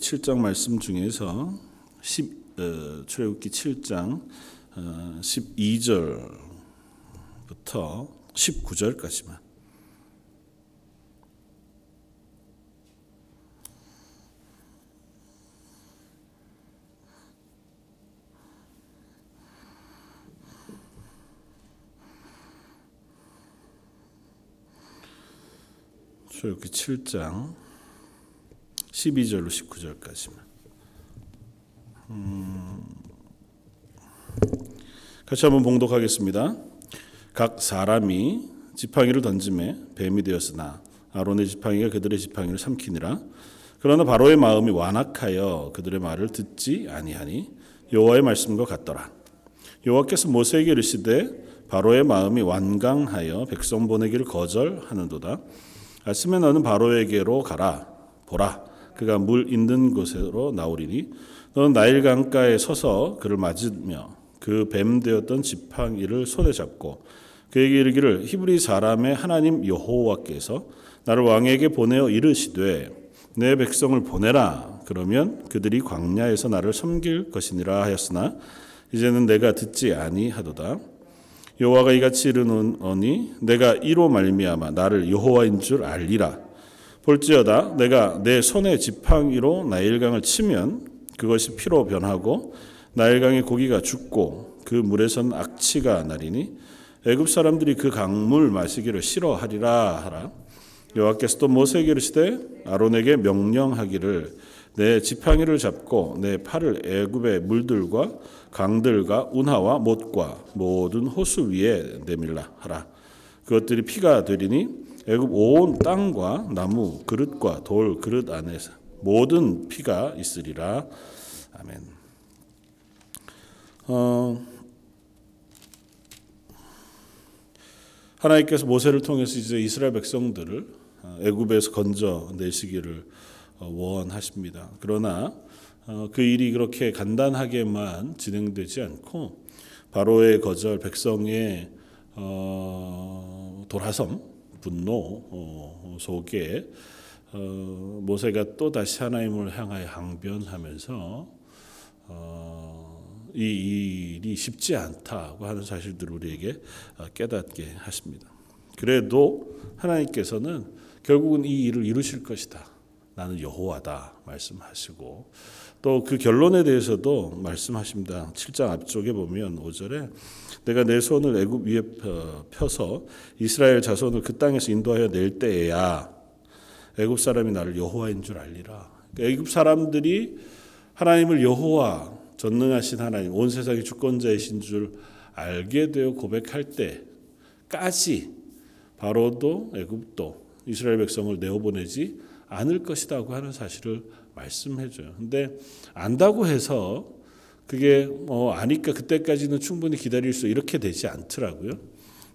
7장 말씀 중에서 10 어, 출애굽기 7장 어, 12절부터 19절까지만. 출애굽기 7장 12절로 19절까지만. 음, 같이 한번 봉독하겠습니다. 각 사람이 지팡이를 던짐에 뱀이 되었으나 아론의 지팡이가 그들의 지팡이를 삼키니라. 그러나 바로의 마음이 완악하여 그들의 말을 듣지 아니하니 여호와의 말씀과 같더라. 여호와께서 모세에게 이르시되 바로의 마음이 완강하여 백성 보내기를 거절하는도다. 아침에 너는 바로에게로 가라. 보라. 그가 물 있는 곳으로 나오리니 너는 나일 강가에 서서 그를 맞으며 그 뱀 되었던 지팡이를 손에 잡고 그에게 이르기를 히브리 사람의 하나님 여호와께서 나를 왕에게 보내어 이르시되 내 백성을 보내라. 그러면 그들이 광야에서 나를 섬길 것이니라 하였으나 이제는 내가 듣지 아니하도다. 여호와가 이같이 이르노니 내가 이로 말미암아 나를 여호와인 줄 알리라 볼지어다 내가 내 손에 지팡이로 나일강을 치면 그것이 피로 변하고 나일강의 고기가 죽고 그 물에선 악취가 나리니 애굽 사람들이 그 강물 마시기를 싫어하리라 하라. 여호와께서 또 모세에게 이르시되 아론에게 명령하기를 내 지팡이를 잡고 내 팔을 애굽의 물들과 강들과 운하와 못과 모든 호수 위에 내밀라 하라. 그것들이 피가 되리니 애굽 온 땅과 나무 그릇과 돌 그릇 안에서 모든 피가 있으리라. 아멘. 어, 하나님께서 모세를 통해서 이제 이스라엘 백성들을 어, 애굽에서 건져 내시기를 어, 원하십니다. 그러나 어, 그 일이 그렇게 간단하게만 진행되지 않고 바로의 거절, 백성의 돌아섬, 분노 속에 모세가 또 다시 하나님을 향하여 항변하면서 이 일이 쉽지 않다고 하는 사실들을 우리에게 깨닫게 하십니다. 그래도 하나님께서는 결국은 이 일을 이루실 것이다. 나는 여호와다 말씀하시고 또 그 결론에 대해서도 말씀하십니다. 7장 앞쪽에 보면 5절에 내가 내 손을 애굽 위에 펴서 이스라엘 자손을 그 땅에서 인도하여 낼 때에야 애굽 사람이 나를 여호와인 줄 알리라. 그러니까 애굽 사람들이 하나님을 여호와 전능하신 하나님 온 세상의 주권자이신 줄 알게 되어 고백할 때까지 바로도 애굽도 이스라엘 백성을 내어보내지 않을 것이다고 하는 사실을 말씀해줘요. 근데 안다고 해서 그게 뭐 아니까 그때까지는 충분히 기다릴 수 이렇게 되지 않더라고요.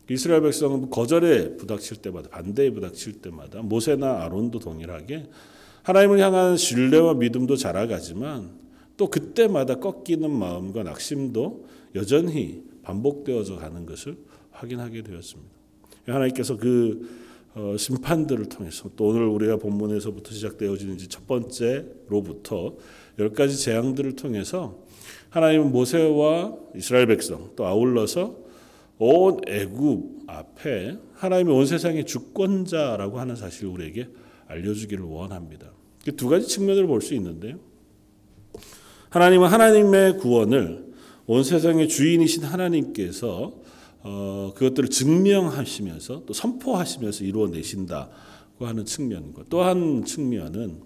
이스라엘 백성은 거절에 부닥칠 때마다 반대에 부닥칠 때마다 모세나 아론도 동일하게 하나님을 향한 신뢰와 믿음도 자라가지만 또 그때마다 꺾이는 마음과 낙심도 여전히 반복되어져 가는 것을 확인하게 되었습니다. 하나님께서 그 어, 심판들을 통해서 또 오늘 우리가 본문에서부터 시작되어지는 첫 번째로부터 열 가지 재앙들을 통해서 하나님은 모세와 이스라엘 백성 또 아울러서 온 애굽 앞에 하나님이 온 세상의 주권자라고 하는 사실을 우리에게 알려주기를 원합니다. 두 가지 측면을 볼 수 있는데요. 하나님은 하나님의 구원을 온 세상의 주인이신 하나님께서 어, 그것들을 증명하시면서 또 선포하시면서 이루어내신다고 하는 측면과 또 한 측면은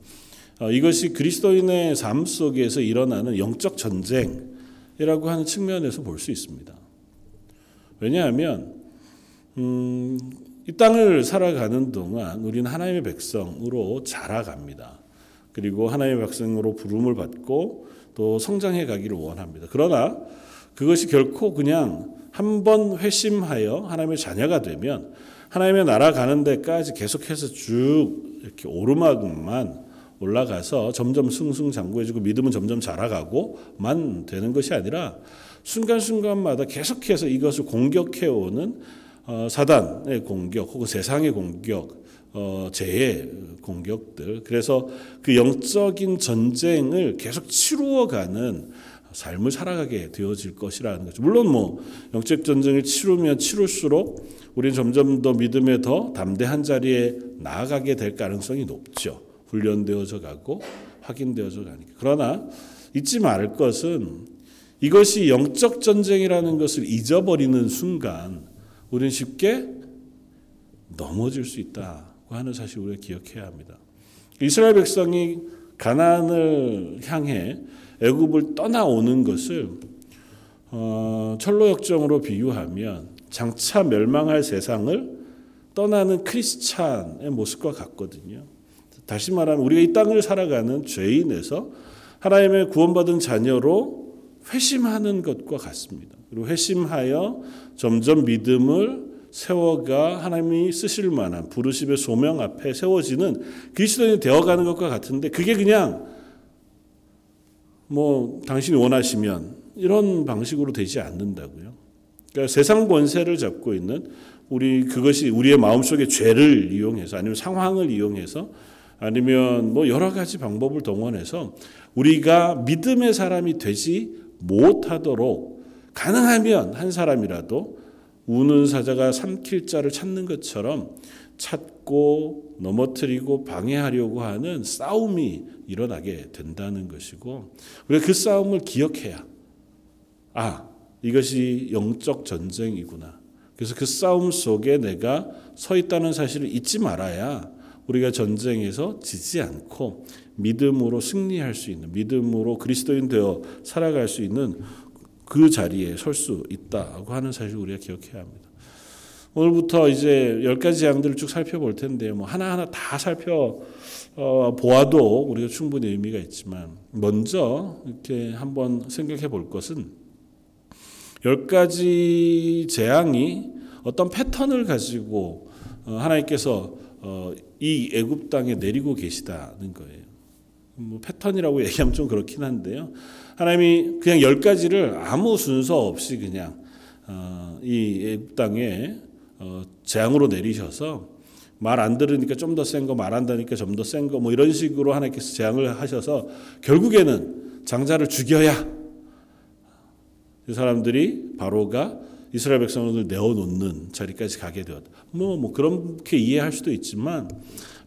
어, 이것이 그리스도인의 삶 속에서 일어나는 영적 전쟁이라고 하는 측면에서 볼 수 있습니다. 왜냐하면 음, 이 땅을 살아가는 동안 우리는 하나님의 백성으로 자라갑니다. 그리고 하나님의 백성으로 부름을 받고 또 성장해 가기를 원합니다. 그러나 그것이 결코 그냥 한 번 회심하여 하나님의 자녀가 되면 하나님의 나라 가는 데까지 계속해서 쭉 이렇게 오르막만 올라가서 점점 승승장구해지고 믿음은 점점 자라가고만 되는 것이 아니라 순간순간마다 계속해서 이것을 공격해오는 어, 사단의 공격 혹은 세상의 공격 어, 재해 공격들. 그래서 그 영적인 전쟁을 계속 치루어가는 삶을 살아가게 되어질 것이라는 거죠. 물론 뭐 영적 전쟁을 치르면 치룰수록 우리는 점점 더 믿음에 더 담대한 자리에 나아가게 될 가능성이 높죠. 훈련되어져 가고 확인되어져 가니까. 그러나 잊지 말을 것은 이것이 영적 전쟁이라는 것을 잊어버리는 순간 우리는 쉽게 넘어질 수 있다고 하는 사실 우리가 기억해야 합니다. 이스라엘 백성이 가나안을 향해 애굽을 떠나오는 것을 어, 철로 역정으로 비유하면 장차 멸망할 세상을 떠나는 크리스찬의 모습과 같거든요. 다시 말하면 우리가 이 땅을 살아가는 죄인에서 하나님의 구원받은 자녀로 회심하는 것과 같습니다. 그리고 회심하여 점점 믿음을 세워가 하나님이 쓰실 만한 부르심의 소명 앞에 세워지는 그리스도인이 되어가는 것과 같은데 그게 그냥 뭐 당신이 원하시면 이런 방식으로 되지 않는다고요. 그러니까 세상 권세를 잡고 있는 우리 그것이 우리의 마음속의 죄를 이용해서 아니면 상황을 이용해서 아니면 뭐 여러 가지 방법을 동원해서 우리가 믿음의 사람이 되지 못하도록 가능하면 한 사람이라도 우는 사자가 삼킬 자를 찾는 것처럼 찾고 넘어뜨리고 방해하려고 하는 싸움이 일어나게 된다는 것이고 우리가 그 싸움을 기억해야 아 이것이 영적 전쟁이구나. 그래서 그 싸움 속에 내가 서 있다는 사실을 잊지 말아야 우리가 전쟁에서 지지 않고 믿음으로 승리할 수 있는 믿음으로 그리스도인 되어 살아갈 수 있는 그 자리에 설 수 있다고 하는 사실을 우리가 기억해야 합니다. 오늘부터 이제 열 가지 양들을 쭉 살펴볼 텐데요. 뭐 하나하나 다 살펴 어, 보아도 우리가 충분히 의미가 있지만 먼저 이렇게 한번 생각해 볼 것은 열 가지 재앙이 어떤 패턴을 가지고 어, 하나님께서 어, 이 애굽 땅에 내리고 계시다는 거예요. 뭐 패턴이라고 얘기하면 좀 그렇긴 한데요. 하나님이 그냥 열 가지를 아무 순서 없이 그냥 어, 이 애굽 땅에 어, 재앙으로 내리셔서 말 안 들으니까 좀 더 센 거, 말 한다니까 좀 더 센 거, 뭐 이런 식으로 하나님께서 재앙을 하셔서 결국에는 장자를 죽여야 이 사람들이 바로가 이스라엘 백성을 내어놓는 자리까지 가게 되었다. 뭐, 뭐 그렇게 이해할 수도 있지만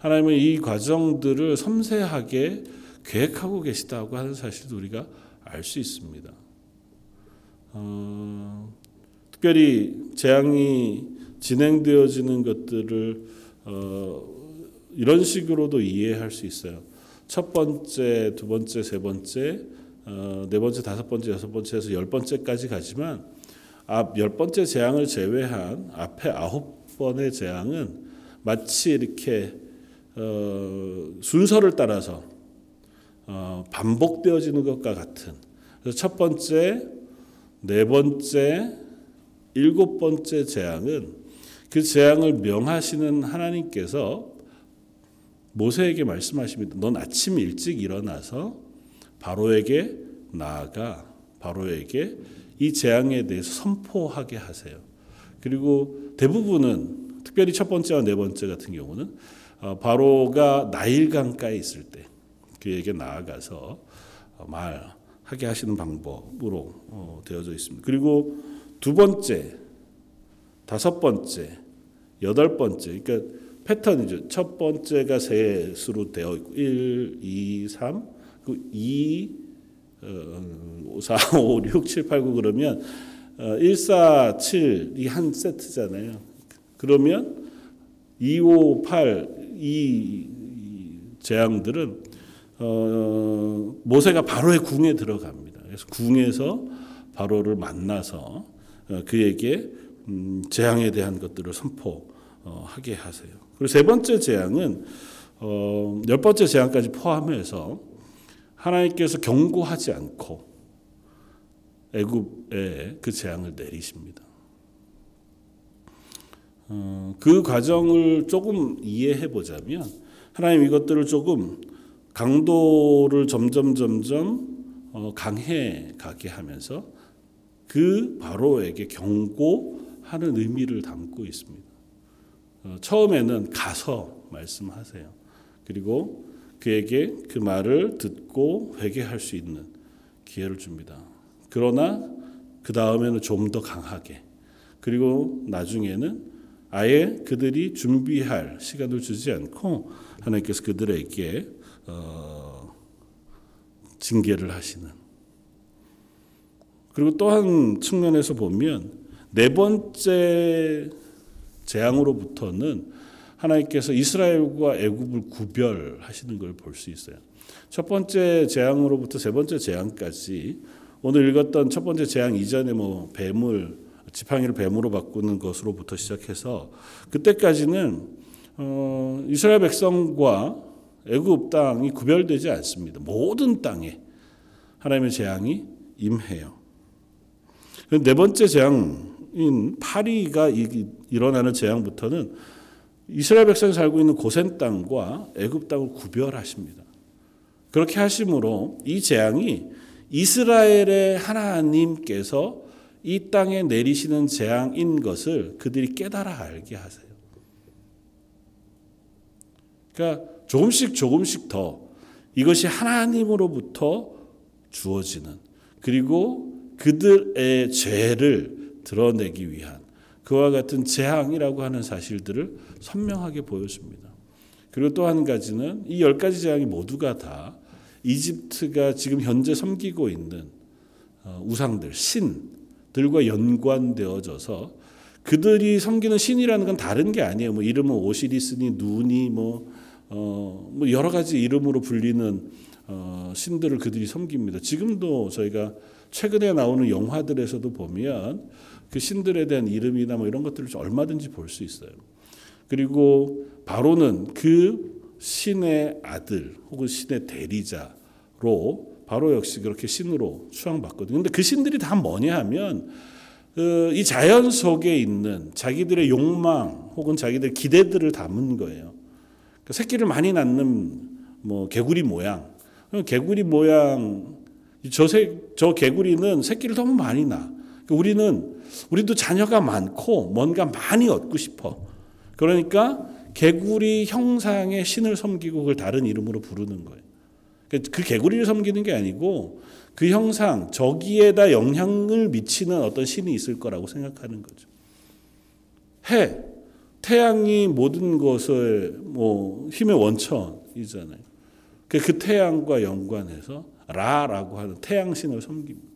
하나님은 이 과정들을 섬세하게 계획하고 계시다고 하는 사실도 우리가 알 수 있습니다. 어, 특별히 재앙이 진행되어지는 것들을 어, 이런 식으로도 이해할 수 있어요. 첫 번째, 두 번째, 세 번째, 어, 네 번째, 다섯 번째, 여섯 번째에서 열 번째까지 가지만 앞 열 번째 재앙을 제외한 앞에 아홉 번의 재앙은 마치 이렇게 어, 순서를 따라서 어, 반복되어지는 것과 같은. 그래서 첫 번째, 네 번째, 일곱 번째 재앙은 그 재앙을 명하시는 하나님께서 모세에게 말씀하십니다. 넌 아침 일찍 일어나서 바로에게 나아가 바로에게 이 재앙에 대해서 선포하게 하세요. 그리고 대부분은 특별히 첫 번째와 네 번째 같은 경우는 어, 바로가 나일강가에 있을 때 그에게 나아가서 말하게 하시는 방법으로 어, 되어져 있습니다. 그리고 두 번째, 다섯 번째, 여덟 번째, 그러니까 패턴이죠. 첫 번째가 셋으로 되어 있고 1, 2, 3, 그 2, 어, 4, 5, 6, 7, 8, 9 그러면 어, 1, 4, 7 이 한 세트잖아요. 그러면 2, 5, 8, 이 재앙들은 어, 모세가 바로의 궁에 들어갑니다. 그래서 궁에서 바로를 만나서 어, 그에게 음, 재앙에 대한 것들을 선포하게 하세요. 그리고 세 번째 재앙은 어, 열 번째 재앙까지 포함해서 하나님께서 경고하지 않고 애굽에 그 재앙을 내리십니다. 어, 그 과정을 조금 이해해 보자면 하나님 이것들을 조금 강도를 점점 점점 어, 강해 가게 하면서 그 바로에게 경고 하는 의미를 담고 있습니다. 어, 처음에는 가서 말씀하세요. 그리고 그에게 그 말을 듣고 회개할 수 있는 기회를 줍니다. 그러나 그 다음에는 좀 더 강하게 그리고 나중에는 아예 그들이 준비할 시간을 주지 않고 하나님께서 그들에게 어, 징계를 하시는 그리고 또 한 측면에서 보면 네 번째 재앙으로부터는 하나님께서 이스라엘과 애굽을 구별하시는 걸 볼 수 있어요. 첫 번째 재앙으로부터 세 번째 재앙까지 오늘 읽었던 첫 번째 재앙 이전에 뭐 뱀을 지팡이를 뱀으로 바꾸는 것으로부터 시작해서 그때까지는 어, 이스라엘 백성과 애굽 땅이 구별되지 않습니다. 모든 땅에 하나님의 재앙이 임해요. 네 번째 재앙 인 파리가 일어나는 재앙부터는 이스라엘 백성이 살고 있는 고센 땅과 애굽 땅을 구별하십니다. 그렇게 하심으로 이 재앙이 이스라엘의 하나님께서 이 땅에 내리시는 재앙인 것을 그들이 깨달아 알게 하세요. 그러니까 조금씩 조금씩 더 이것이 하나님으로부터 주어지는 그리고 그들의 죄를 드러내기 위한 그와 같은 재앙이라고 하는 사실들을 선명하게 보여줍니다. 그리고 또 한 가지는 이 열 가지 재앙이 모두가 다 이집트가 지금 현재 섬기고 있는 어, 우상들, 신들과 연관되어져서 그들이 섬기는 신이라는 건 다른 게 아니에요. 뭐 이름은 오시리스니 누니 뭐, 어, 뭐 여러 가지 이름으로 불리는 어, 신들을 그들이 섬깁니다. 지금도 저희가 최근에 나오는 영화들에서도 보면 그 신들에 대한 이름이나 뭐 이런 것들을 얼마든지 볼 수 있어요. 그리고 바로는 그 신의 아들 혹은 신의 대리자로 바로 역시 그렇게 신으로 추앙받거든요. 근데 그 신들이 다 뭐냐 하면 그 이 자연 속에 있는 자기들의 욕망 혹은 자기들의 기대들을 담은 거예요. 그 새끼를 많이 낳는 뭐 개구리 모양. 개구리 모양 저, 새, 저 개구리는 새끼를 너무 많이 낳아. 그러니까 우리는 우리도 자녀가 많고 뭔가 많이 얻고 싶어. 그러니까 개구리 형상의 신을 섬기고 그걸 다른 이름으로 부르는 거예요. 그러니까 그 개구리를 섬기는 게 아니고 그 형상 저기에다 영향을 미치는 어떤 신이 있을 거라고 생각하는 거죠. 해, 태양이 모든 것을 뭐 힘의 원천이잖아요. 그, 그 태양과 연관해서 라라고 하는 태양신을 섬깁니다.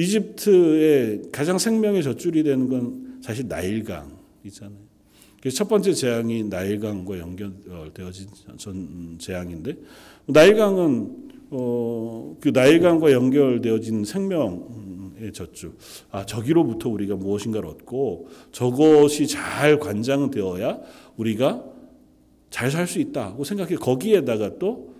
이집트의 가장 생명의 젖줄이 되는 건 사실 나일강이잖아요. 그래서 첫 번째 재앙이 나일강과 연결되어진 전 재앙인데 나일강은 어, 그 나일강과 연결되어진 생명의 젖줄. 아 저기로부터 우리가 무엇인가를 얻고 저것이 잘 관장되어야 우리가 잘 살 수 있다고 생각해 거기에다가 또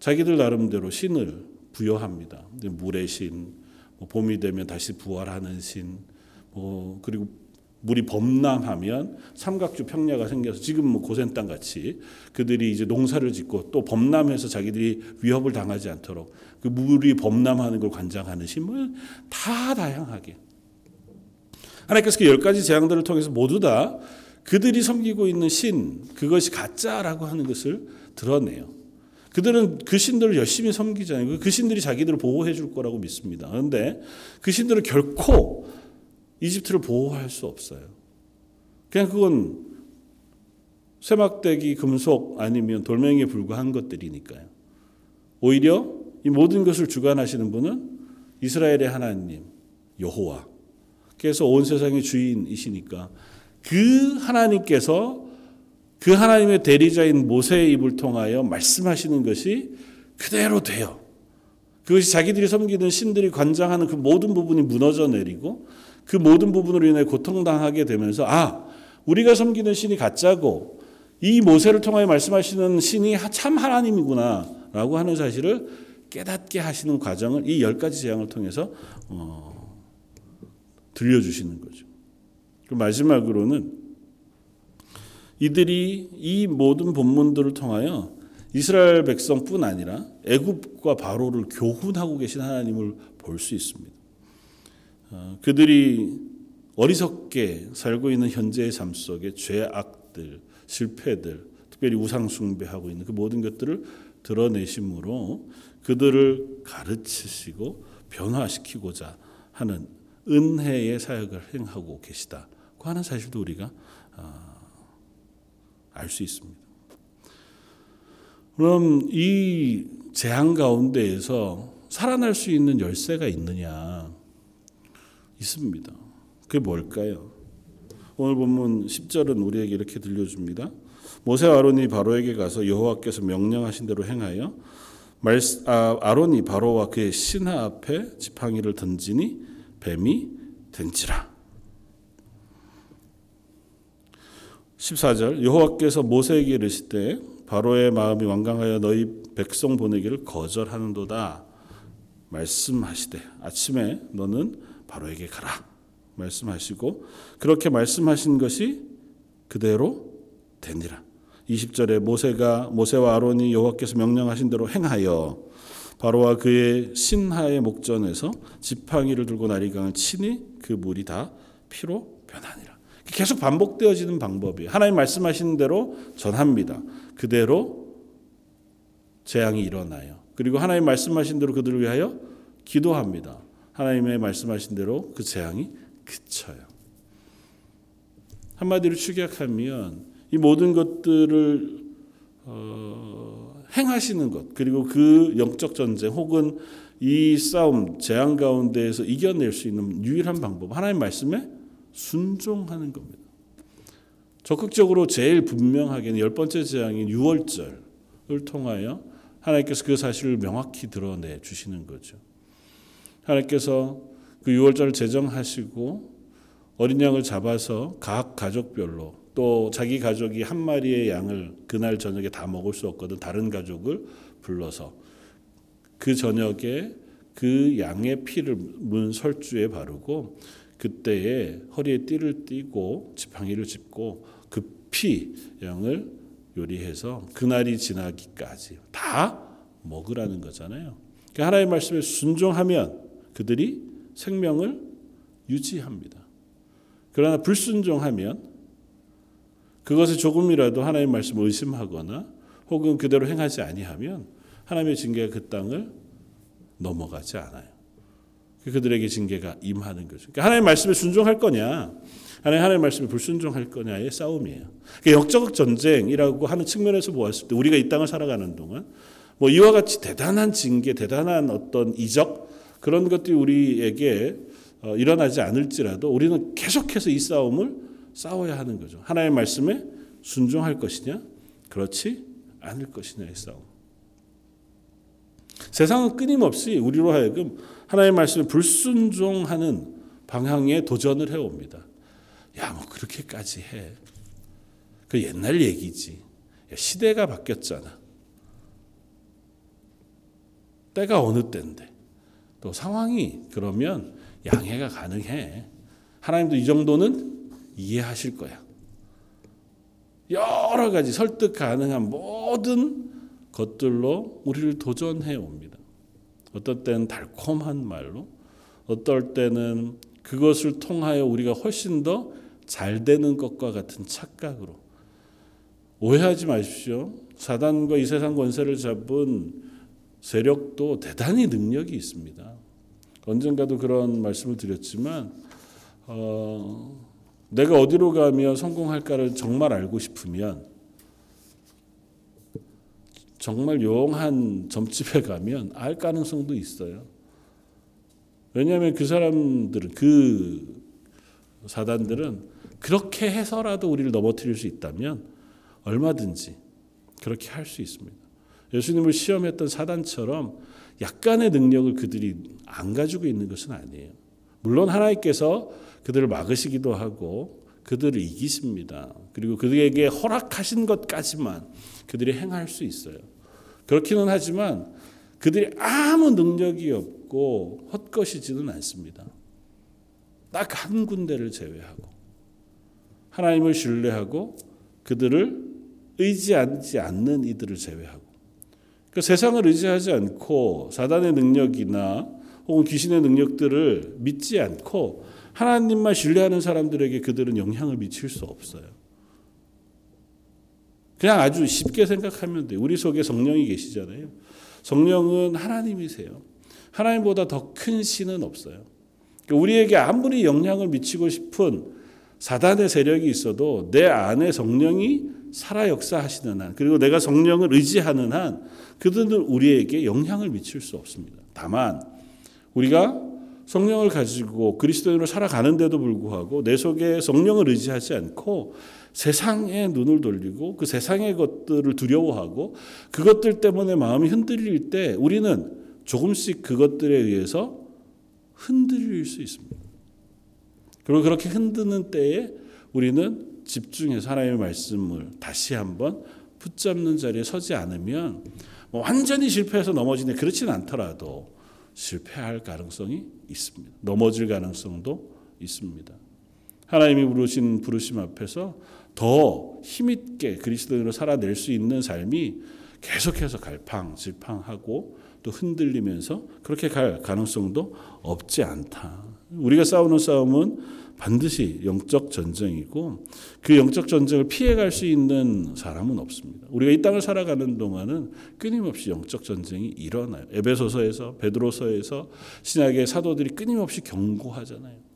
자기들 나름대로 신을 부여합니다. 물의 신, 뭐 봄이 되면 다시 부활하는 신, 뭐 그리고 물이 범람하면 삼각주 평야가 생겨서 지금 뭐 고센 땅 같이 그들이 이제 농사를 짓고 또 범람해서 자기들이 위협을 당하지 않도록 그 물이 범람하는 걸 관장하는 신물 다 다양하게 하나님께서 그 열 가지 재앙들을 통해서 모두 다 그들이 섬기고 있는 신 그것이 가짜라고 하는 것을 드러내요. 그들은 그 신들을 열심히 섬기잖아요. 그 신들이 자기들을 보호해 줄 거라고 믿습니다. 그런데 그 신들을 결코 이집트를 보호할 수 없어요. 그냥 그건 쇠막대기 금속 아니면 돌멩이에 불과한 것들이니까요. 오히려 이 모든 것을 주관하시는 분은 이스라엘의 하나님 여호와. 그래서 온 세상의 주인이시니까 그 하나님께서 그 하나님의 대리자인 모세의 입을 통하여 말씀하시는 것이 그대로 돼요. 그것이 자기들이 섬기는 신들이 관장하는 그 모든 부분이 무너져 내리고 그 모든 부분으로 인해 고통당하게 되면서 아, 우리가 섬기는 신이 가짜고 이 모세를 통하여 말씀하시는 신이 참 하나님이구나 라고 하는 사실을 깨닫게 하시는 과정을 이 열 가지 재앙을 통해서 어, 들려주시는 거죠. 그 마지막으로는 이들이 이 모든 본문들을 통하여 이스라엘 백성뿐 아니라 애굽과 바로를 교훈하고 계신 하나님을 볼 수 있습니다. 어, 그들이 어리석게 살고 있는 현재의 삶 속에 죄악들, 실패들, 특별히 우상 숭배하고 있는 그 모든 것들을 드러내심으로 그들을 가르치시고 변화시키고자 하는 은혜의 사역을 행하고 계시다고 하는 사실도 우리가 알 수 있습니다. 그럼 이 재앙 가운데에서 살아날 수 있는 열쇠가 있느냐? 있습니다. 그게 뭘까요? 오늘 본문 10절은 우리에게 이렇게 들려줍니다. 모세와 아론이 바로에게 가서 여호와께서 명령하신 대로 행하여 아, 아론이 바로와 그의 신하 앞에 지팡이를 던지니 뱀이 된지라. 14절 여호와께서 모세에게 이르시되 바로의 마음이 완강하여 너희 백성 보내기를 거절하는도다. 말씀하시되 아침에 너는 바로에게 가라. 말씀하시고 그렇게 말씀하신 것이 그대로 되니라. 20절에 모세가 모세와 아론이 여호와께서 명령하신 대로 행하여 바로와 그의 신하의 목전에서 지팡이를 들고 나리강을 치니 그 물이 다 피로 변하니라. 계속 반복되어지는 방법이에요. 하나님 말씀하시는 대로 전합니다. 그대로 재앙이 일어나요. 그리고 하나님 말씀하신 대로 그들을 위하여 기도합니다. 하나님의 말씀하신 대로 그 재앙이 그쳐요. 한마디로 축약하면 이 모든 것들을 어, 행하시는 것 그리고 그 영적 전쟁 혹은 이 싸움 재앙 가운데에서 이겨낼 수 있는 유일한 방법 하나님 말씀에 순종하는 겁니다. 적극적으로 제일 분명하게는 열 번째 재앙인 유월절을 통하여 하나님께서 그 사실을 명확히 드러내 주시는 거죠. 하나님께서 그 유월절을 제정하시고 어린 양을 잡아서 각 가족별로 또 자기 가족이 한 마리의 양을 그날 저녁에 다 먹을 수 없거든 다른 가족을 불러서 그 저녁에 그 양의 피를 문 설주에 바르고 그때에 허리에 띠를 띠고 지팡이를 짚고 그피 양을 요리해서 그날이 지나기까지 다 먹으라는 거잖아요. 그러니까 하나님의 말씀에 순종하면 그들이 생명을 유지합니다. 그러나 불순종하면 그것을 조금이라도 하나님의 말씀을 의심하거나 혹은 그대로 행하지 아니하면 하나님의 징계가 그 땅을 넘어가지 않아요. 그들에게 징계가 임하는 거죠. 그러니까 하나님의 말씀에 순종할 거냐, 하나님 하나님의 말씀에 불순종할 거냐의 싸움이에요. 그러니까 역적 전쟁이라고 하는 측면에서 보았을 때 우리가 이 땅을 살아가는 동안 뭐 이와 같이 대단한 징계, 대단한 어떤 이적 그런 것들이 우리에게 어, 일어나지 않을지라도 우리는 계속해서 이 싸움을 싸워야 하는 거죠. 하나님의 말씀에 순종할 것이냐, 그렇지 않을 것이냐의 싸움. 세상은 끊임없이 우리로 하여금 하나님의 말씀에 불순종하는 방향에 도전을 해옵니다. 야, 뭐 그렇게까지 해. 그 옛날 얘기지. 야, 시대가 바뀌었잖아. 때가 어느 때인데. 또 상황이 그러면 양해가 가능해. 하나님도 이 정도는 이해하실 거야. 여러 가지 설득 가능한 모든 것들로 우리를 도전해 옵니다. 어떨 때는 달콤한 말로, 어떨 때는 그것을 통하여 우리가 훨씬 더 잘 되는 것과 같은 착각으로. 오해하지 마십시오. 사단과 이 세상 권세를 잡은 세력도 대단히 능력이 있습니다. 언젠가도 그런 말씀을 드렸지만, 어, 내가 어디로 가면 성공할까를 정말 알고 싶으면 정말 용한 점집에 가면 알 가능성도 있어요. 왜냐하면 그 사람들은 그 사단들은 그렇게 해서라도 우리를 넘어뜨릴 수 있다면 얼마든지 그렇게 할 수 있습니다. 예수님을 시험했던 사단처럼 약간의 능력을 그들이 안 가지고 있는 것은 아니에요. 물론 하나님께서 그들을 막으시기도 하고 그들을 이기십니다. 그리고 그들에게 허락하신 것까지만 그들이 행할 수 있어요. 그렇기는 하지만 그들이 아무 능력이 없고 헛것이지는 않습니다. 딱 한 군데를 제외하고 하나님을 신뢰하고 그들을 의지하지 않는 이들을 제외하고 그 세상을 의지하지 않고 사단의 능력이나 혹은 귀신의 능력들을 믿지 않고 하나님만 신뢰하는 사람들에게 그들은 영향을 미칠 수 없어요. 그냥 아주 쉽게 생각하면 돼요. 우리 속에 성령이 계시잖아요. 성령은 하나님이세요. 하나님보다 더 큰 신은 없어요. 그러니까 우리에게 아무리 영향을 미치고 싶은 사단의 세력이 있어도 내 안에 성령이 살아 역사하시는 한 그리고 내가 성령을 의지하는 한 그들은 우리에게 영향을 미칠 수 없습니다. 다만 우리가 성령을 가지고 그리스도인으로 살아가는데도 불구하고 내 속에 성령을 의지하지 않고 세상에 눈을 돌리고 그 세상의 것들을 두려워하고 그것들 때문에 마음이 흔들릴 때 우리는 조금씩 그것들에 의해서 흔들릴 수 있습니다. 그리고 그렇게 흔드는 때에 우리는 집중해서 하나님의 말씀을 다시 한번 붙잡는 자리에 서지 않으면 뭐 완전히 실패해서 넘어지네 그렇지는 않더라도 실패할 가능성이 있습니다. 넘어질 가능성도 있습니다. 하나님이 부르신 부르심 앞에서 더 힘있게 그리스도인으로 살아낼 수 있는 삶이 계속해서 갈팡질팡하고 또 흔들리면서 그렇게 갈 가능성도 없지 않다. 우리가 싸우는 싸움은 반드시 영적 전쟁이고 그 영적 전쟁을 피해갈 수 있는 사람은 없습니다. 우리가 이 땅을 살아가는 동안은 끊임없이 영적 전쟁이 일어나요. 에베소서에서 베드로서에서 신약의 사도들이 끊임없이 경고하잖아요.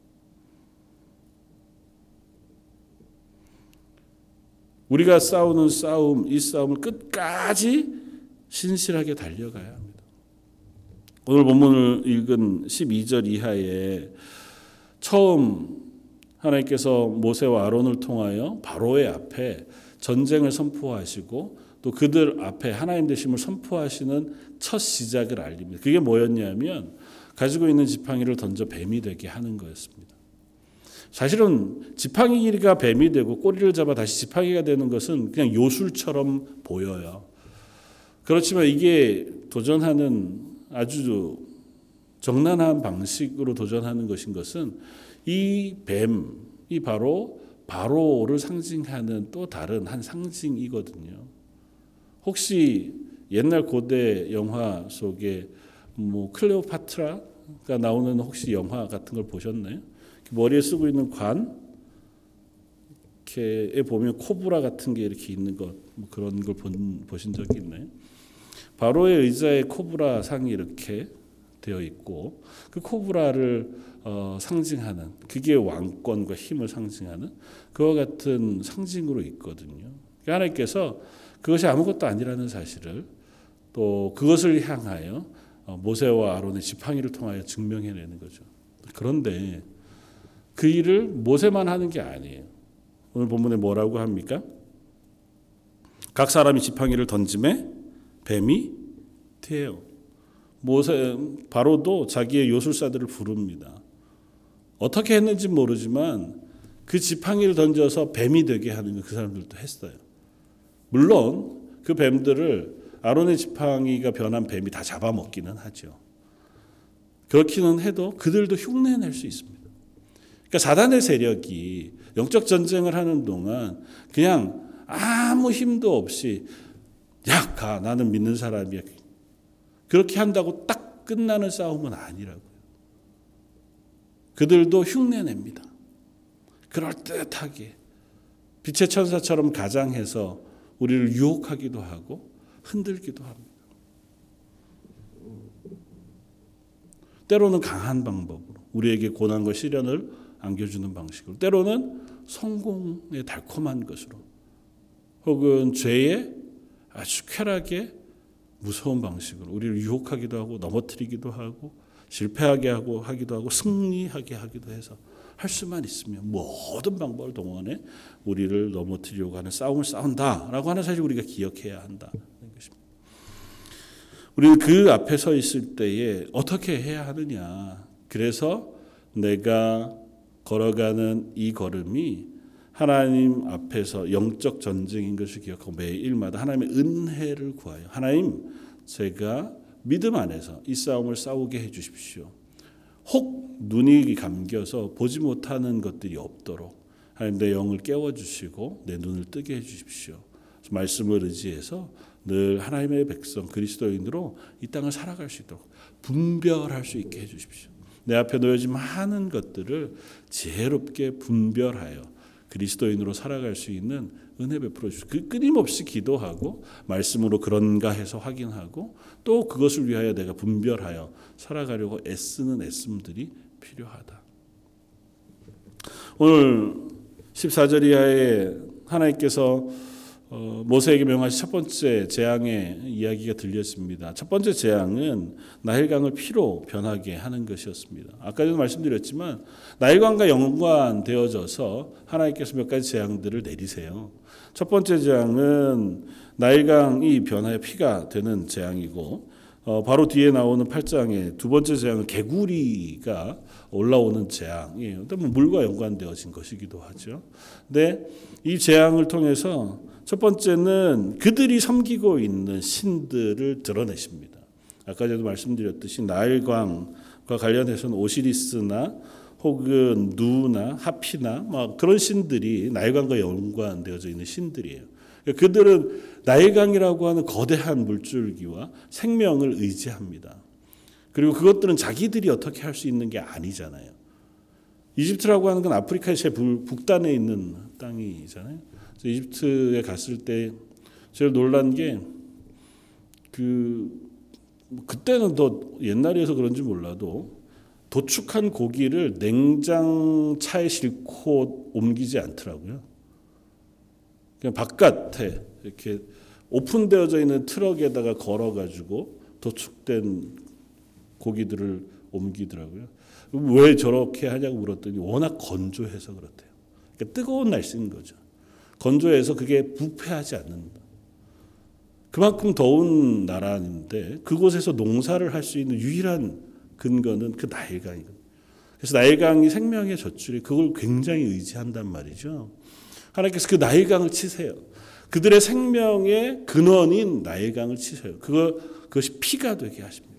우리가 싸우는 싸움, 이 싸움을 끝까지 신실하게 달려가야 합니다. 오늘 본문을 읽은 12절 이하에 처음 하나님께서 모세와 아론을 통하여 바로의 앞에 전쟁을 선포하시고 또 그들 앞에 하나님 되심을 선포하시는 첫 시작을 알립니다. 그게 뭐였냐면 가지고 있는 지팡이를 던져 뱀이 되게 하는 거였습니다. 사실은 지팡이가 뱀이 되고 꼬리를 잡아 다시 지팡이가 되는 것은 그냥 요술처럼 보여요. 그렇지만 이게 도전하는 아주 정난한 방식으로 도전하는 것인 것은 이 뱀이 바로 바로를 상징하는 또 다른 한 상징이거든요. 혹시 옛날 고대 영화 속에 뭐 클레오파트라가 나오는 혹시 영화 같은 걸 보셨나요? 머리에 쓰고 있는 관 이렇게 보면 코브라 같은 게 이렇게 있는 것 뭐 그런 걸 본, 보신 적이 있나요? 바로의 의자에 코브라 상이 이렇게 되어 있고 그 코브라를 어, 상징하는 그게 왕권과 힘을 상징하는 그와 같은 상징으로 있거든요. 그러니까 하나님께서 그것이 아무것도 아니라는 사실을 또 그것을 향하여 어, 모세와 아론의 지팡이를 통하여 증명해내는 거죠. 그런데 그 일을 모세만 하는 게 아니에요. 오늘 본문에 뭐라고 합니까? 각 사람이 지팡이를 던짐에 뱀이 태요. 모세 바로도 자기의 요술사들을 부릅니다. 어떻게 했는지 모르지만 그 지팡이를 던져서 뱀이 되게 하는 그 사람들도 했어요. 물론 그 뱀들을 아론의 지팡이가 변한 뱀이 다 잡아먹기는 하죠. 그렇기는 해도 그들도 흉내낼 수 있습니다. 그러니까 사단의 세력이 영적 전쟁을 하는 동안 그냥 아무 힘도 없이 야, 가. 나는 믿는 사람이야. 그렇게 한다고 딱 끝나는 싸움은 아니라고요. 그들도 흉내냅니다. 그럴듯하게 빛의 천사처럼 가장해서 우리를 유혹하기도 하고 흔들기도 합니다. 때로는 강한 방법으로 우리에게 고난과 시련을 안겨주는 방식으로 때로는 성공의 달콤한 것으로 혹은 죄의 아주 쾌락의 무서운 방식으로 우리를 유혹하기도 하고 넘어뜨리기도 하고 실패하게 하고 하기도 하고 승리하게 하기도 해서 할 수만 있으면 모든 방법을 동원해 우리를 넘어뜨리려고 하는 싸움을 싸운다라고 하는 사실 우리가 기억해야 한다는 것입니다. 우리는 그 앞에 서 있을 때에 어떻게 해야 하느냐. 그래서 내가 걸어가는 이 걸음이 하나님 앞에서 영적 전쟁인 것을 기억하고 매일마다 하나님의 은혜를 구하여 하나님 제가 믿음 안에서 이 싸움을 싸우게 해 주십시오. 혹 눈이 감겨서 보지 못하는 것들이 없도록 하나님 내 영을 깨워 주시고 내 눈을 뜨게 해 주십시오. 말씀을 의지해서 늘 하나님의 백성 그리스도인으로 이 땅을 살아갈 수 있도록 분별할 수 있게 해 주십시오. 내 앞에 놓여진 많은 것들을 지혜롭게 분별하여 그리스도인으로 살아갈 수 있는 은혜 베풀어 주시고 그 끊임없이 기도하고 말씀으로 그런가 해서 확인하고 또 그것을 위하여 내가 분별하여 살아가려고 애쓰는 애씀들이 필요하다. 오늘 14절 이하에 하나님께서 어, 모세에게 명하신 첫 번째 재앙의 이야기가 들렸습니다. 첫 번째 재앙은 나일강을 피로 변하게 하는 것이었습니다. 아까도 말씀드렸지만 나일강과 연관되어져서 하나님께서 몇 가지 재앙들을 내리세요. 첫 번째 재앙은 나일강이 변하여 피가 되는 재앙이고 어, 바로 뒤에 나오는 8장의 두 번째 재앙은 개구리가 올라오는 재앙이에요. 뭐 물과 연관되어진 것이기도 하죠. 근데 이 재앙을 통해서 첫 번째는 그들이 섬기고 있는 신들을 드러내십니다. 아까 전도 말씀드렸듯이 나일광과 관련해서는 오시리스나 혹은 누나 하피나 막 그런 신들이 나일강과 연관되어져 있는 신들이에요. 그들은 나일강이라고 하는 거대한 물줄기와 생명을 의지합니다. 그리고 그것들은 자기들이 어떻게 할 수 있는 게 아니잖아요. 이집트라고 하는 건 아프리카의 제 북단에 있는 땅이잖아요. 이집트에 갔을 때 제일 놀란 게 그 그때는 더 옛날이어서 그런지 몰라도 도축한 고기를 냉장차에 싣고 옮기지 않더라고요. 그냥 바깥에 이렇게 오픈되어져 있는 트럭에다가 걸어가지고 도축된 고기들을 옮기더라고요. 왜 저렇게 하냐고 물었더니 워낙 건조해서 그렇대요. 그러니까 뜨거운 날씨인 거죠. 건조해서 그게 부패하지 않는다. 그만큼 더운 나라인데 그곳에서 농사를 할 수 있는 유일한 근거는 그 나일강이거든요. 그래서 나일강이 생명의 젖줄이 그걸 굉장히 의지한단 말이죠. 하나님께서 그 나일강을 치세요. 그들의 생명의 근원인 나일강을 치세요. 그거 그것이 피가 되게 하십니다.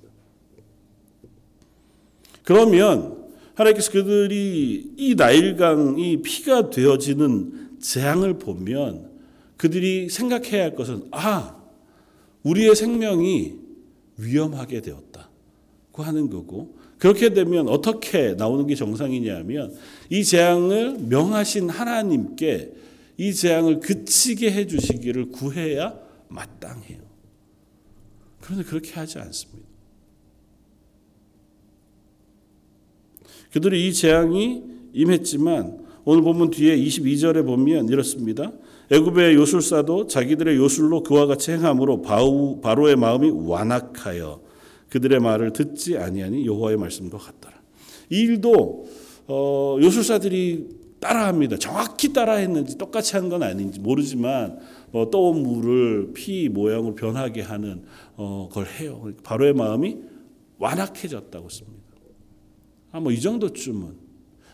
그러면 하나님께서 그들이 이 나일강이 피가 되어지는 재앙을 보면 그들이 생각해야 할 것은 아 우리의 생명이 위험하게 되었다고 하는 거고 그렇게 되면 어떻게 나오는 게 정상이냐면 이 재앙을 명하신 하나님께 이 재앙을 그치게 해 주시기를 구해야 마땅해요. 그런데 그렇게 하지 않습니다. 그들이 이 재앙이 임했지만 오늘 본문 뒤에 22절에 보면 이렇습니다. 애굽의 요술사도 자기들의 요술로 그와 같이 행함으로 바우, 바로의 마음이 완악하여 그들의 말을 듣지 아니하니 여호와의 말씀과 같더라. 이 일도 어, 요술사들이 따라합니다. 정확히 따라했는지 똑같이 한 건 아닌지 모르지만 어, 떠온 물을 피 모양으로 변하게 하는 어, 걸 해요. 바로의 마음이 완악해졌다고 씁니다. 아, 뭐 이 정도쯤은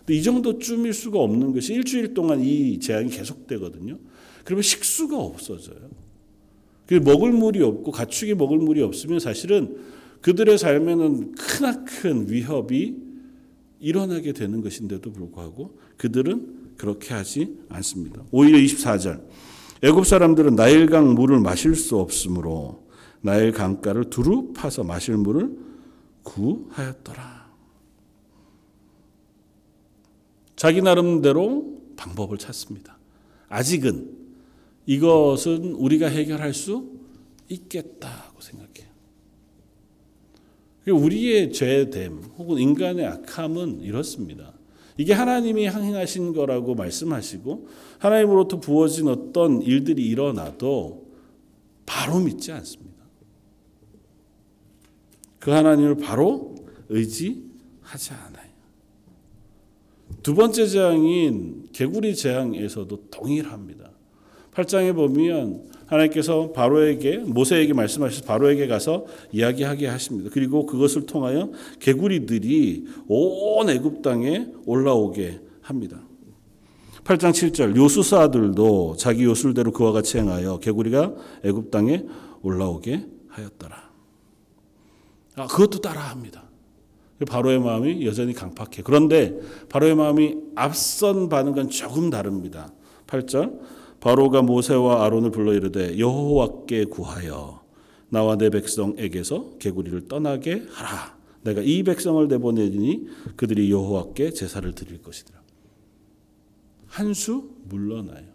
이 정도쯤일 수가 없는 것이 일주일 동안 이 재앙이 계속되거든요. 그러면 식수가 없어져요. 먹을 물이 없고 가축이 먹을 물이 없으면 사실은 그들의 삶에는 크나큰 위협이 일어나게 되는 것인데도 불구하고 그들은 그렇게 하지 않습니다. 오히려 24절 애굽 사람들은 나일강 물을 마실 수 없으므로 나일 강가를 두루 파서 마실 물을 구하였더라. 자기 나름대로 방법을 찾습니다. 아직은 이것은 우리가 해결할 수 있겠다고 생각해요. 우리의 죄됨 혹은 인간의 악함은 이렇습니다. 이게 하나님이 행하신 거라고 말씀하시고 하나님으로부터 부어진 어떤 일들이 일어나도 바로 믿지 않습니다. 그 하나님을 바로 의지하지 않아요. 두 번째 재앙인 개구리 재앙에서도 동일합니다. 8장에 보면 하나님께서 바로에게 모세에게 말씀하셔서 바로에게 가서 이야기하게 하십니다. 그리고 그것을 통하여 개구리들이 온 애굽 땅에 올라오게 합니다. 8장 7절 요수사들도 자기 요술대로 그와 같이 행하여 개구리가 애굽 땅에 올라오게 하였더라. 아, 그것도 따라합니다. 바로의 마음이 여전히 강팍해. 그런데 바로의 마음이 앞선 반응은 조금 다릅니다. 8절 바로가 모세와 아론을 불러 이르되 여호와께 구하여 나와 내 백성에게서 개구리를 떠나게 하라. 내가 이 백성을 내보내니 그들이 여호와께 제사를 드릴 것이더라. 한 수 물러나요.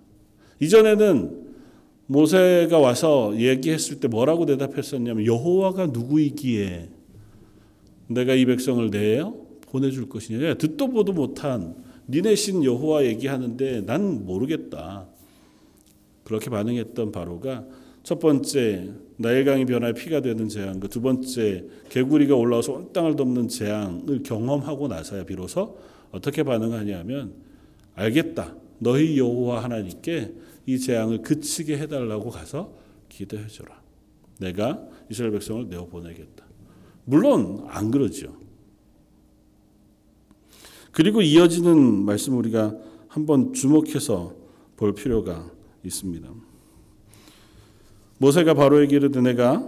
이전에는 모세가 와서 얘기했을 때 뭐라고 대답했었냐면 여호와가 누구이기에 내가 이 백성을 내어 보내줄 것이냐. 듣도 보도 못한 니네 신 여호와 얘기하는데 난 모르겠다. 그렇게 반응했던 바로가 첫 번째 나일강이 변화에 피가 되는 재앙과 두 번째 개구리가 올라와서 온 땅을 덮는 재앙을 경험하고 나서야 비로소 어떻게 반응하냐면 알겠다. 너희 여호와 하나님께 이 재앙을 그치게 해달라고 가서 기도해줘라. 내가 이스라엘 백성을 내어 보내겠다. 물론 안 그러죠. 그리고 이어지는 말씀 우리가 한번 주목해서 볼 필요가 있습니다. 모세가 바로에게 이르되 내가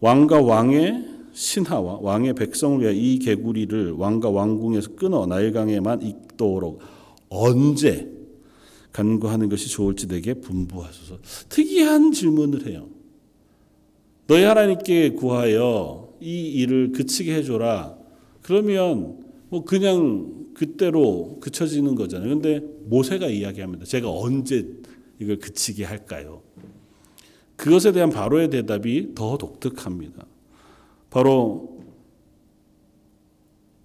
왕과 왕의 신하와 왕의 백성을 위하여 이 개구리를 왕과 왕궁에서 끊어 나일강에만 있도록 언제 간구하는 것이 좋을지 내게 분부하소서. 특이한 질문을 해요. 너희 하나님께 구하여 이 일을 그치게 해줘라. 그러면 뭐 그냥 그때로 그쳐지는 거잖아요. 근데 모세가 이야기합니다. 제가 언제 이걸 그치게 할까요? 그것에 대한 바로의 대답이 더 독특합니다. 바로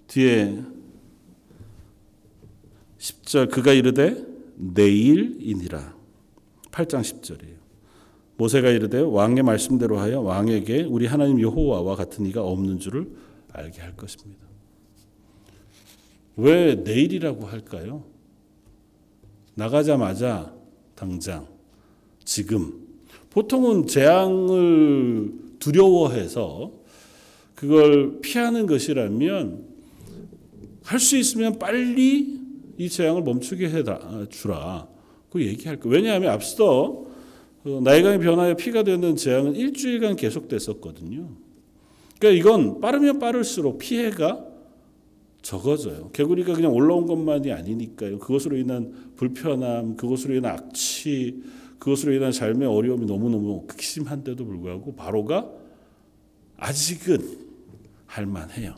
뒤에 10절 그가 이르되 내일이니라. 8장 10절이에요. 모세가 이르되 왕의 말씀대로 하여 왕에게 우리 하나님 여호와와 같은 이가 없는 줄을 알게 할 것입니다. 왜 내일이라고 할까요? 나가자마자 당장 지금 보통은 재앙을 두려워해서 그걸 피하는 것이라면 할 수 있으면 빨리 이 재앙을 멈추게 해 주라. 그 얘기할 거. 왜냐하면 앞서 그 나이강이 변하여 피가 되는 재앙은 일주일간 계속됐었거든요. 그러니까 이건 빠르면 빠를수록 피해가 적어져요. 개구리가 그냥 올라온 것만이 아니니까요. 그것으로 인한 불편함, 그것으로 인한 악취, 그것으로 인한 삶의 어려움이 너무너무 극심한데도 불구하고 바로가 아직은 할만해요.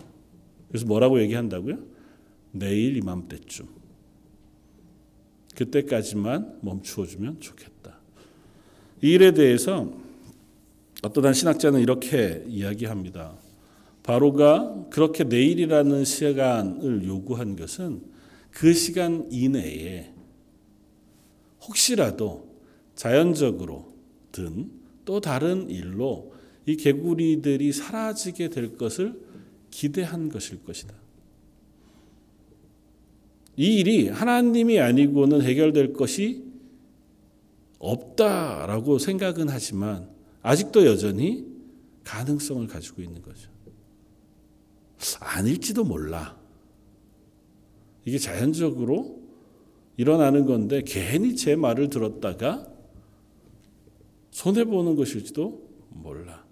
그래서 뭐라고 얘기한다고요? 내일 이맘때쯤. 그때까지만 멈추어주면 좋겠다. 이 일에 대해서 어떤 신학자는 이렇게 이야기합니다. 바로가 그렇게 내일이라는 시간을 요구한 것은 그 시간 이내에 혹시라도 자연적으로 든 또 다른 일로 이 개구리들이 사라지게 될 것을 기대한 것일 것이다. 이 일이 하나님이 아니고는 해결될 것이 없다라고 생각은 하지만 아직도 여전히 가능성을 가지고 있는 거죠. 아닐지도 몰라. 이게 자연적으로 일어나는 건데 괜히 제 말을 들었다가 손해보는 것일지도 몰라.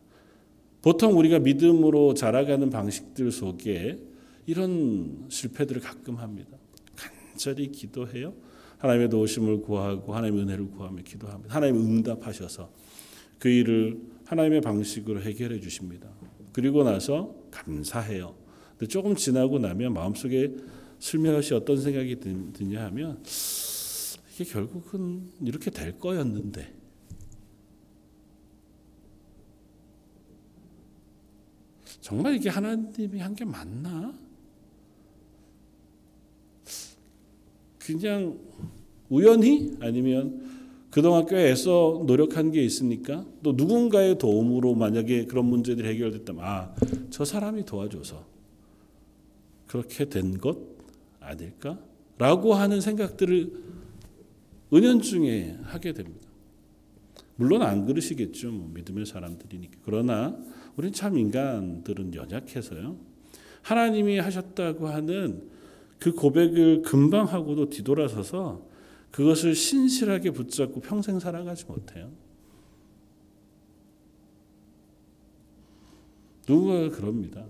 보통 우리가 믿음으로 자라가는 방식들 속에 이런 실패들을 가끔 합니다. 간절히 기도해요. 하나님의 도우심을 구하고 하나님의 은혜를 구하며 기도합니다. 하나님 응답하셔서 그 일을 하나님의 방식으로 해결해 주십니다. 그리고 나서 감사해요. 근데 조금 지나고 나면 마음속에 슬며시 어떤 생각이 드냐 하면 이게 결국은 이렇게 될 거였는데 정말 이게 하나님이 한 게 맞나? 그냥 우연히 아니면 그동안 꽤 애써 노력한 게 있으니까 또 누군가의 도움으로 만약에 그런 문제들이 해결됐다면 아, 저 사람이 도와줘서 그렇게 된 것 아닐까? 라고 하는 생각들을 은연중에 하게 됩니다. 물론 안 그러시겠죠. 뭐 믿음의 사람들이니까. 그러나 우리는 참 인간들은 연약해서요. 하나님이 하셨다고 하는 그 고백을 금방 하고도 뒤돌아서서 그것을 신실하게 붙잡고 평생 살아가지 못해요. 누군가가 그럽니다.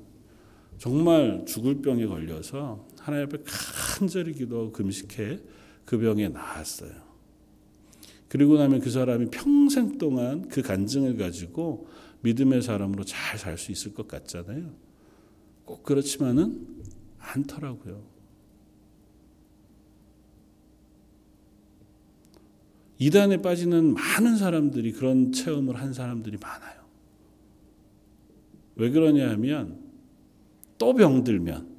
정말 죽을 병에 걸려서 하나님 앞에 간절히 기도하고 금식해 그 병에 나았어요. 그리고 나면 그 사람이 평생 동안 그 간증을 가지고 믿음의 사람으로 잘 살 수 있을 것 같잖아요. 꼭 그렇지만은 않더라고요. 이단에 빠지는 많은 사람들이 그런 체험을 한 사람들이 많아요. 왜 그러냐 하면 또 병들면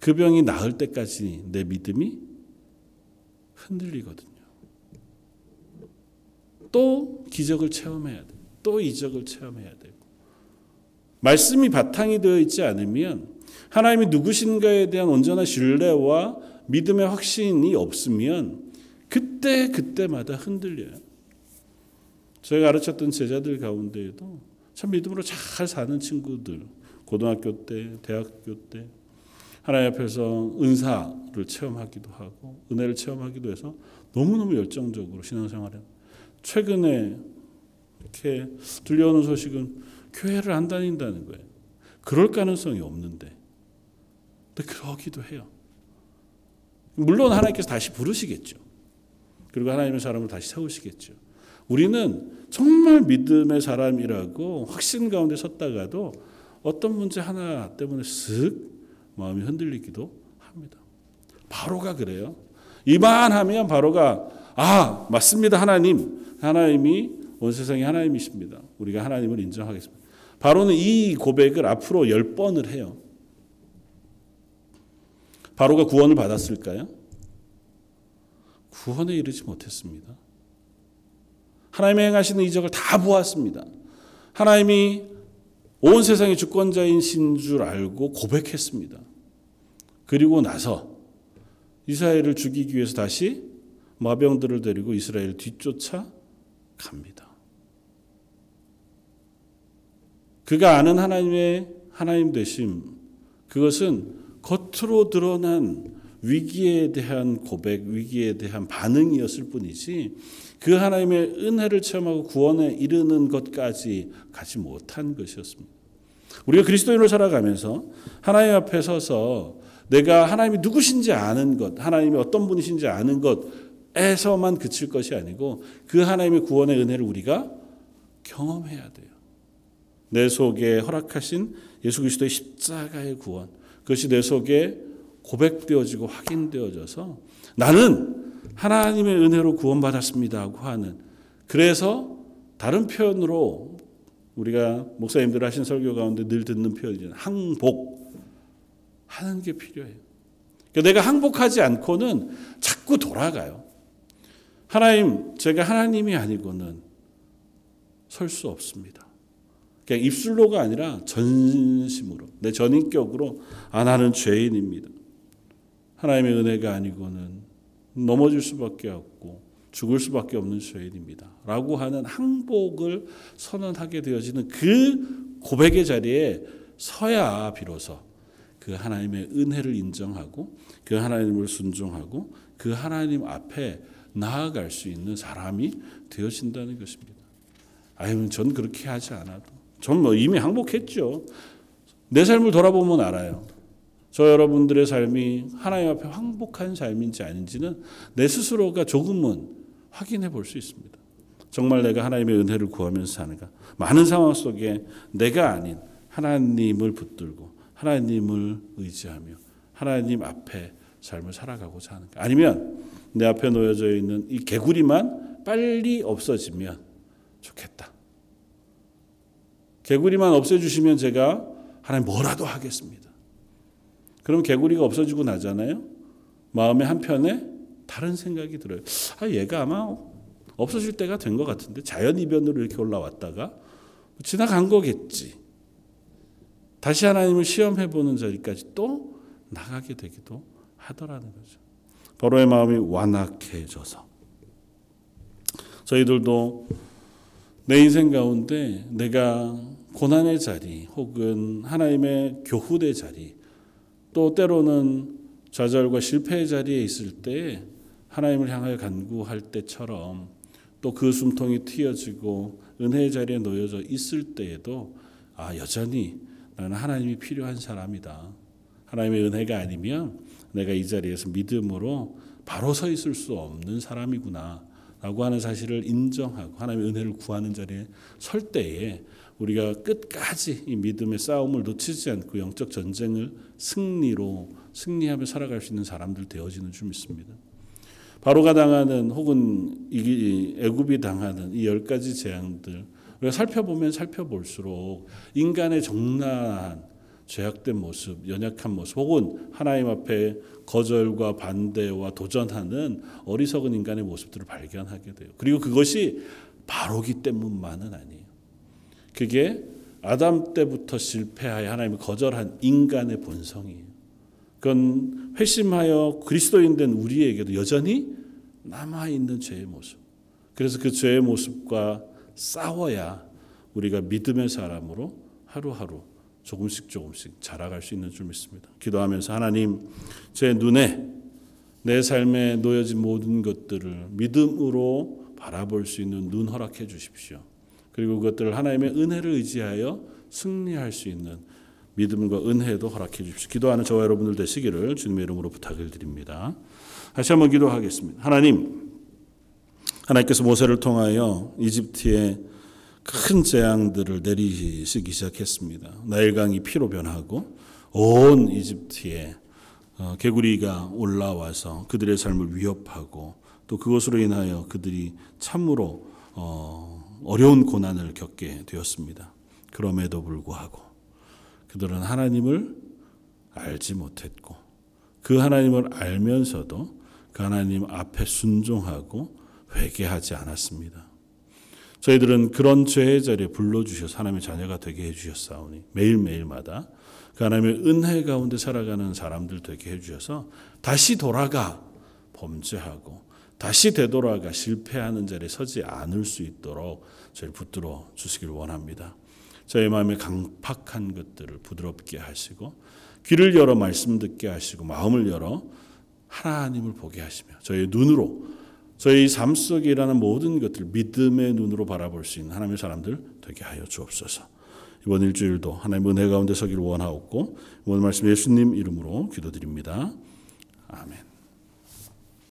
그 병이 나을 때까지 내 믿음이 흔들리거든요. 또 기적을 체험해야 돼. 또 이적을 체험해야 되고. 말씀이 바탕이 되어 있지 않으면 하나님이 누구신가에 대한 온전한 신뢰와 믿음의 확신이 없으면 그때 그때마다 흔들려요. 제가 가르쳤던 제자들 가운데에도 참 믿음으로 잘 사는 친구들 고등학교 때, 대학교 때 하나님 앞에서 은사를 체험하기도 하고 은혜를 체험하기도 해서 너무너무 열정적으로 신앙생활을 최근에 이렇게 들려오는 소식은 교회를 안 다닌다는 거예요. 그럴 가능성이 없는데. 근데 그러기도 해요. 물론 하나님께서 다시 부르시겠죠. 그리고 하나님의 사람을 다시 세우시겠죠. 우리는 정말 믿음의 사람이라고 확신 가운데 섰다가도 어떤 문제 하나 때문에 쓱 마음이 흔들리기도 합니다. 바로가 그래요. 이만 하면 바로가 아 맞습니다 하나님 하나님이 온 세상의 하나님이십니다. 우리가 하나님을 인정하겠습니다. 바로는 이 고백을 앞으로 열 번을 해요. 바로가 구원을 받았을까요? 구원에 이르지 못했습니다. 하나님의 행하시는 이적을 다 보았습니다. 하나님이 온 세상의 주권자인 줄 알고 고백했습니다. 그리고 나서 이스라엘을 죽이기 위해서 다시 마병들을 데리고 이스라엘 뒤쫓아 갑니다. 그가 아는 하나님의 하나님 되심 그것은 겉으로 드러난 위기에 대한 고백, 위기에 대한 반응이었을 뿐이지 그 하나님의 은혜를 체험하고 구원에 이르는 것까지 가지 못한 것이었습니다. 우리가 그리스도인으로 살아가면서 하나님 앞에 서서 내가 하나님이 누구신지 아는 것, 하나님이 어떤 분이신지 아는 것에서만 그칠 것이 아니고 그 하나님의 구원의 은혜를 우리가 경험해야 돼요. 내 속에 허락하신 예수 그리스도의 십자가의 구원, 그것이 내 속에 고백되어지고 확인되어져서 나는 하나님의 은혜로 구원받았습니다고 하는 그래서 다른 표현으로 우리가 목사님들 하신 설교 가운데 늘 듣는 표현이잖아요. 항복 하는 게 필요해요. 그러니까 내가 항복하지 않고는 자꾸 돌아가요. 하나님, 제가 하나님이 아니고는 설 수 없습니다. 그냥 입술로가 아니라 전심으로, 내 전인격으로, 아, 나는 죄인입니다. 하나님의 은혜가 아니고는 넘어질 수밖에 없고 죽을 수밖에 없는 죄인입니다. 라고 하는 항복을 선언하게 되어지는 그 고백의 자리에 서야 비로소 그 하나님의 은혜를 인정하고 그 하나님을 순종하고 그 하나님 앞에 나아갈 수 있는 사람이 되어진다는 것입니다. 아유, 전 그렇게 하지 않아도. 전 뭐 이미 항복했죠. 내 삶을 돌아보면 알아요. 저 여러분들의 삶이 하나님 앞에 항복한 삶인지 아닌지는 내 스스로가 조금은 확인해 볼 수 있습니다. 정말 내가 하나님의 은혜를 구하면서 사는가? 많은 상황 속에 내가 아닌 하나님을 붙들고 하나님을 의지하며 하나님 앞에 삶을 살아가고자 하는가? 아니면 내 앞에 놓여져 있는 이 개구리만 빨리 없어지면 좋겠다. 개구리만 없애주시면 제가 하나님 뭐라도 하겠습니다. 그럼 개구리가 없어지고 나잖아요. 마음의 한편에 다른 생각이 들어요. 아, 얘가 아마 없어질 때가 된 것 같은데 자연 이변으로 이렇게 올라왔다가 지나간 거겠지. 다시 하나님을 시험해 보는 자리까지 또 나가게 되기도 하더라는 거죠. 바로의 마음이 완악해져서 저희들도 내 인생 가운데 내가 고난의 자리 혹은 하나님의 교훈의 자리 또 때로는 좌절과 실패의 자리에 있을 때 하나님을 향하여 간구할 때처럼 또 그 숨통이 트여지고 은혜의 자리에 놓여져 있을 때에도 아 여전히 나는 하나님이 필요한 사람이다. 하나님의 은혜가 아니면 내가 이 자리에서 믿음으로 바로 서 있을 수 없는 사람이구나. 라고 하는 사실을 인정하고 하나님의 은혜를 구하는 자리에 설 때에 우리가 끝까지 이 믿음의 싸움을 놓치지 않고 영적 전쟁을 승리로 승리하며 살아갈 수 있는 사람들 되어지는 줄 믿습니다. 바로가 당하는 혹은 이 애굽이 당하는 이 열 가지 재앙들 우리가 살펴보면 살펴볼수록 인간의 적나라한 죄악된 모습, 연약한 모습, 혹은 하나님 앞에 거절과 반대와 도전하는 어리석은 인간의 모습들을 발견하게 돼요. 그리고 그것이 바로기 때문만은 아니에요. 그게 아담 때부터 실패하여 하나님을 거절한 인간의 본성이에요. 그건 회심하여 그리스도인 된 우리에게도 여전히 남아 있는 죄의 모습. 그래서 그 죄의 모습과 싸워야 우리가 믿음의 사람으로 하루하루 조금씩 조금씩 자라갈 수 있는 줄 믿습니다. 기도하면서 하나님 제 눈에 내 삶에 놓여진 모든 것들을 믿음으로 바라볼 수 있는 눈 허락해 주십시오. 그리고 그것들을 하나님의 은혜를 의지하여 승리할 수 있는 믿음과 은혜도 허락해 주십시오. 기도하는 저와 여러분들 되시기를 주님의 이름으로 부탁을 드립니다. 다시 한번 기도하겠습니다. 하나님, 하나님께서 모세를 통하여 이집트에 큰 재앙들을 내리시기 시작했습니다. 나일강이 피로 변하고 온 이집트에 어, 개구리가 올라와서 그들의 삶을 위협하고 또 그것으로 인하여 그들이 참으로 어, 어려운 고난을 겪게 되었습니다. 그럼에도 불구하고 그들은 하나님을 알지 못했고 그 하나님을 알면서도 그 하나님 앞에 순종하고 회개하지 않았습니다. 저희들은 그런 죄의 자리에 불러주셔서 하나님의 자녀가 되게 해주셨사오니 매일매일마다 그 하나님의 은혜 가운데 살아가는 사람들 되게 해주셔서 다시 돌아가 범죄하고 다시 되돌아가 실패하는 자리에 서지 않을 수 있도록 저희를 붙들어 주시길 원합니다. 저희 마음의 강팍한 것들을 부드럽게 하시고 귀를 열어 말씀 듣게 하시고 마음을 열어 하나님을 보게 하시며 저희 눈으로 저희 삶 속에 일하는 모든 것들 믿음의 눈으로 바라볼 수 있는 하나님의 사람들 되게 하여 주옵소서. 이번 일주일도 하나님의 은혜 가운데 서기를 원하옵고 오늘 말씀 예수님 이름으로 기도드립니다. 아멘.